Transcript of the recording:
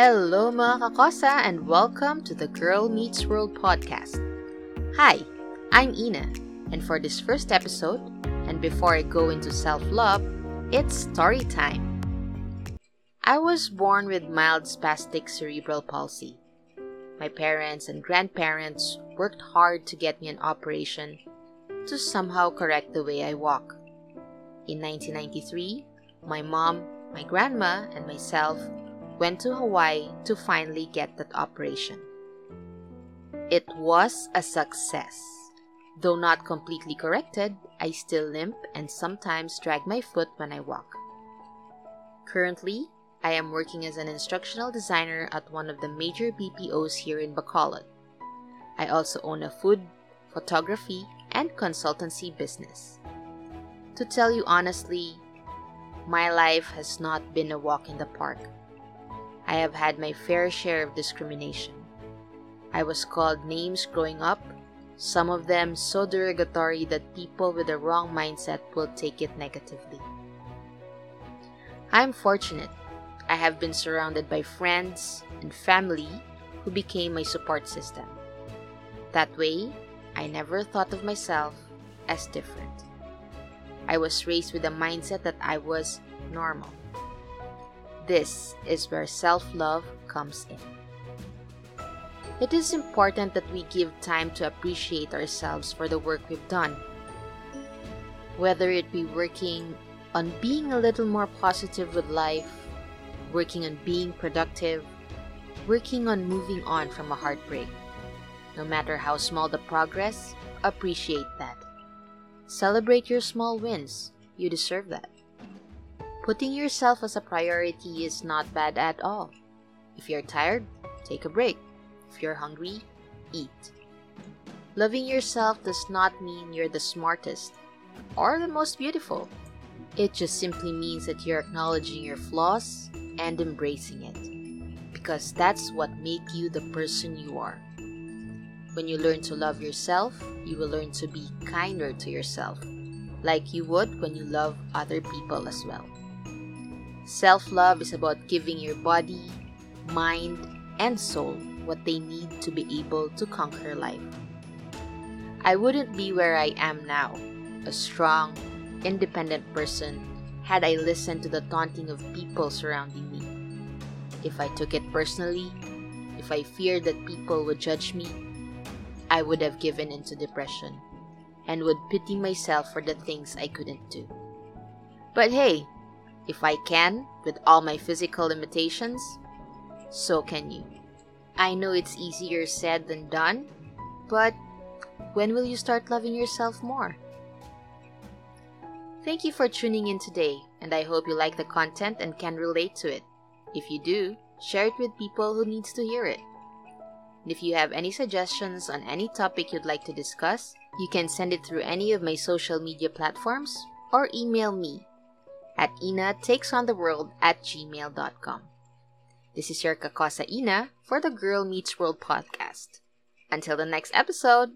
Hello mga kakosa and welcome to the Girl Meets World podcast. Hi, I'm Ina and for this first episode, and before I go into self-love, it's story time. I was born with mild spastic cerebral palsy. My parents and grandparents worked hard to get me an operation to somehow correct the way I walk. In 1993, my mom, my grandma, and myself went to Hawaii to finally get that operation. It was a success. Though not completely corrected, I still limp and sometimes drag my foot when I walk. Currently, I am working as an instructional designer at one of the major BPOs here in Bacolod. I also own a food, photography, and consultancy business. To tell you honestly, my life has not been a walk in the park. Have had my fair share of discrimination. I was called names growing up, some of them so derogatory that people with the wrong mindset will take it negatively. I am fortunate. I have been surrounded by friends and family who became my support system. That way, I never thought of myself as different. I was raised with a mindset that I was normal. This is where self love comes in. It is important that we give time to appreciate ourselves for the work we've done. Whether it be working on being a little more positive with life, working on being productive, working on moving on from a heartbreak. No matter how small the progress, appreciate that. Celebrate your small wins. You deserve that. Putting yourself as a priority is not bad at all. If you're tired, take a break. If you're hungry, eat. Loving yourself does not mean you're the smartest or the most beautiful. It just simply means that you're acknowledging your flaws and embracing it. Because that's what make you the person you are. When you learn to love yourself, you will learn to be kinder to yourself, like you would when you love other people as well. Self love is about giving your body, mind, and soul what they need to be able to conquer life. I wouldn't be where I am now, a strong, independent person, had I listened to the taunting of people surrounding me. If I took it personally, if I feared that people would judge me, I would have given into depression and would pity myself for the things I couldn't do. But hey, if I can, with all my physical limitations, so can you. I know it's easier said than done, but when will you start loving yourself more? Thank you for tuning in today, and I hope you like the content and can relate to it. If you do, share it with people who needs to hear it. And if you have any suggestions on any topic you'd like to discuss, you can send it through any of my social media platforms or email me at inatakesontheworld at gmail.com. This is your Kakosa Ina for the Girl Meets World podcast. Until the next episode,